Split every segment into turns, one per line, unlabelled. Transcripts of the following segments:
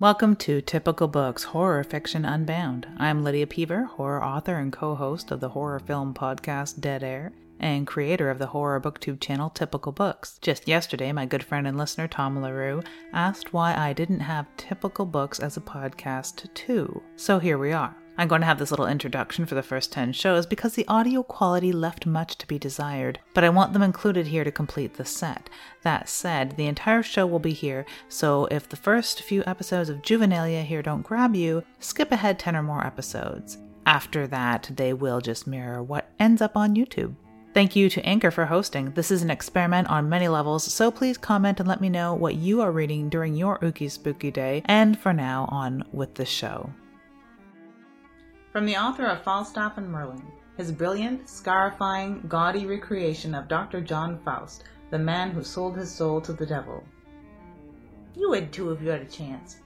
Welcome to Typical Books Horror Fiction Unbound. I'm Lydia Peever, horror author and co host of the horror film podcast Dead Air, and creator of the horror booktube channel Typical Books. Just yesterday, my good friend and listener Tom LaRue asked why I didn't have Typical Books as a podcast too. So here we are. I'm going to have this little introduction for the first 10 shows because the audio quality left much to be desired, but I want them included here to complete the set. That said, the entire show will be here, so if the first few episodes of Juvenilia here don't grab you, skip ahead 10 or more episodes. After that, they will just mirror what ends up on YouTube. Thank you to Anchor for hosting. This is an experiment on many levels, so please comment and let me know what you are reading during your Ookie Spooky Day. And for now, on with the show. From the author of Falstaff and Merlin, his brilliant, scarifying, gaudy recreation of Dr. John Faust, the man who sold his soul to the devil. You would too if you had a chance.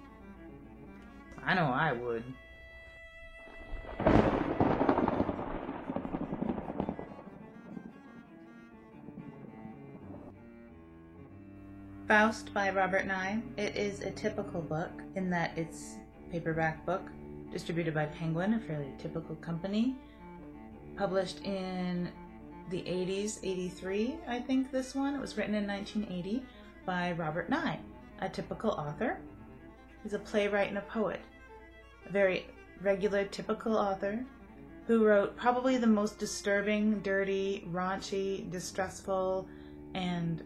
I know I would. Faust by Robert Nye. It is a typical book in that it's paperback book distributed by Penguin, a fairly typical company. Published in the 80s, 83, I think this one. It was written in 1980 by Robert Nye, a typical author. He's a playwright and a poet. A very regular, typical author who wrote probably the most disturbing, dirty, raunchy, distressful, and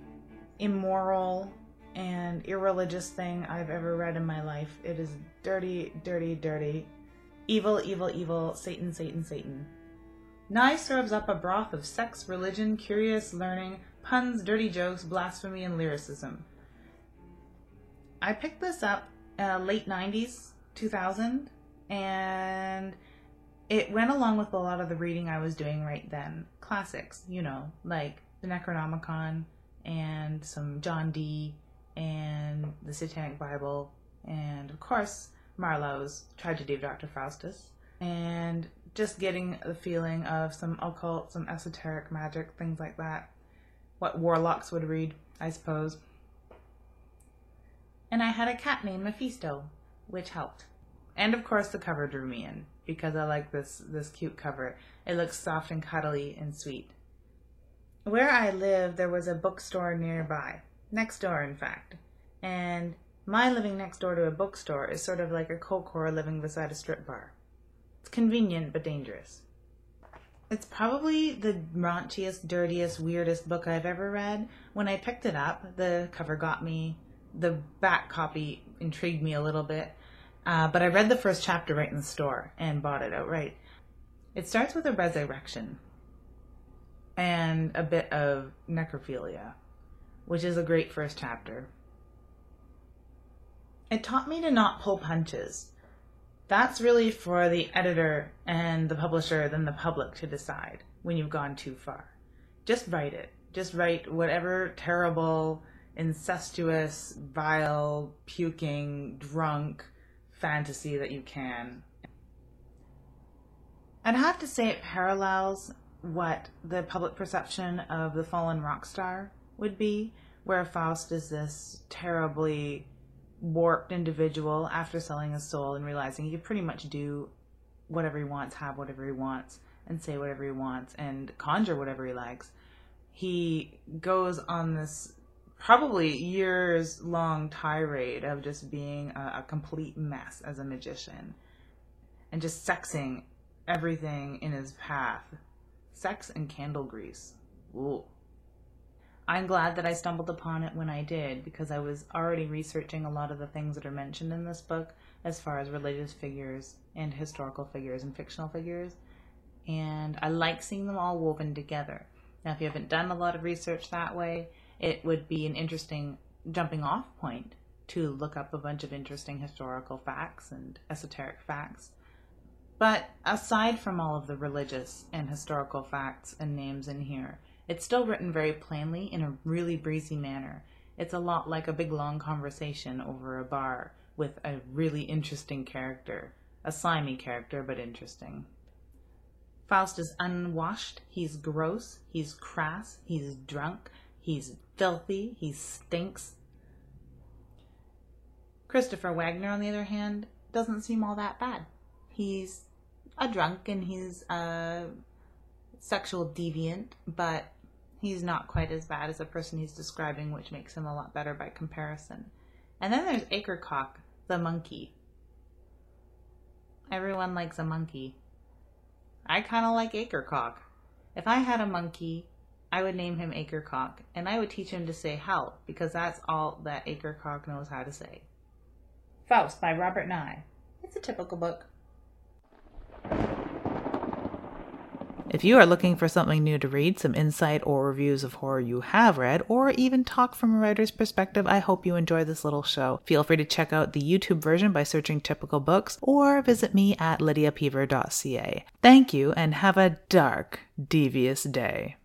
immoral and irreligious thing I've ever read in my life. It is dirty, dirty, dirty, Evil, evil, evil, Satan, Satan, Satan. Nye serves up a broth of sex, religion, curious learning, puns, dirty jokes, blasphemy, and lyricism. I picked this up uh, late 90s, 2000, and it went along with a lot of the reading I was doing right then. Classics, you know, like the Necronomicon and some John Dee and the Satanic Bible, and of course, Marlowe's Tragedy of Dr. Faustus, and just getting the feeling of some occult, some esoteric magic, things like that. What warlocks would read, I suppose. And I had a cat named Mephisto, which helped. And of course the cover drew me in, because I like this this cute cover. It looks soft and cuddly and sweet. Where I live there was a bookstore nearby. Next door in fact. And my living next door to a bookstore is sort of like a Kokor living beside a strip bar. It's convenient but dangerous. It's probably the raunchiest, dirtiest, weirdest book I've ever read. When I picked it up, the cover got me. The back copy intrigued me a little bit. Uh, but I read the first chapter right in the store and bought it outright. It starts with a resurrection and a bit of necrophilia, which is a great first chapter. It taught me to not pull punches. That's really for the editor and the publisher, then the public to decide when you've gone too far. Just write it. Just write whatever terrible, incestuous, vile, puking, drunk fantasy that you can. And I'd have to say it parallels what the public perception of the fallen rock star would be, where Faust is this terribly warped individual after selling his soul and realizing he can pretty much do whatever he wants, have whatever he wants, and say whatever he wants, and conjure whatever he likes. He goes on this probably years long tirade of just being a, a complete mess as a magician and just sexing everything in his path. Sex and candle grease. Ooh. I'm glad that I stumbled upon it when I did because I was already researching a lot of the things that are mentioned in this book as far as religious figures and historical figures and fictional figures. And I like seeing them all woven together. Now, if you haven't done a lot of research that way, it would be an interesting jumping off point to look up a bunch of interesting historical facts and esoteric facts. But aside from all of the religious and historical facts and names in here, it's still written very plainly in a really breezy manner. It's a lot like a big long conversation over a bar with a really interesting character. A slimy character, but interesting. Faust is unwashed, he's gross, he's crass, he's drunk, he's filthy, he stinks. Christopher Wagner, on the other hand, doesn't seem all that bad. He's a drunk and he's a sexual deviant, but he's not quite as bad as the person he's describing, which makes him a lot better by comparison. And then there's Akercocke, the monkey. Everyone likes a monkey. I kind of like Akercocke. If I had a monkey, I would name him Akercocke, and I would teach him to say help, because that's all that Akercocke knows how to say. Faust by Robert Nye. It's a typical book.
If you are looking for something new to read, some insight or reviews of horror you have read, or even talk from a writer's perspective, I hope you enjoy this little show. Feel free to check out the YouTube version by searching Typical Books, or visit me at lydiapever.ca. Thank you, and have a dark, devious day.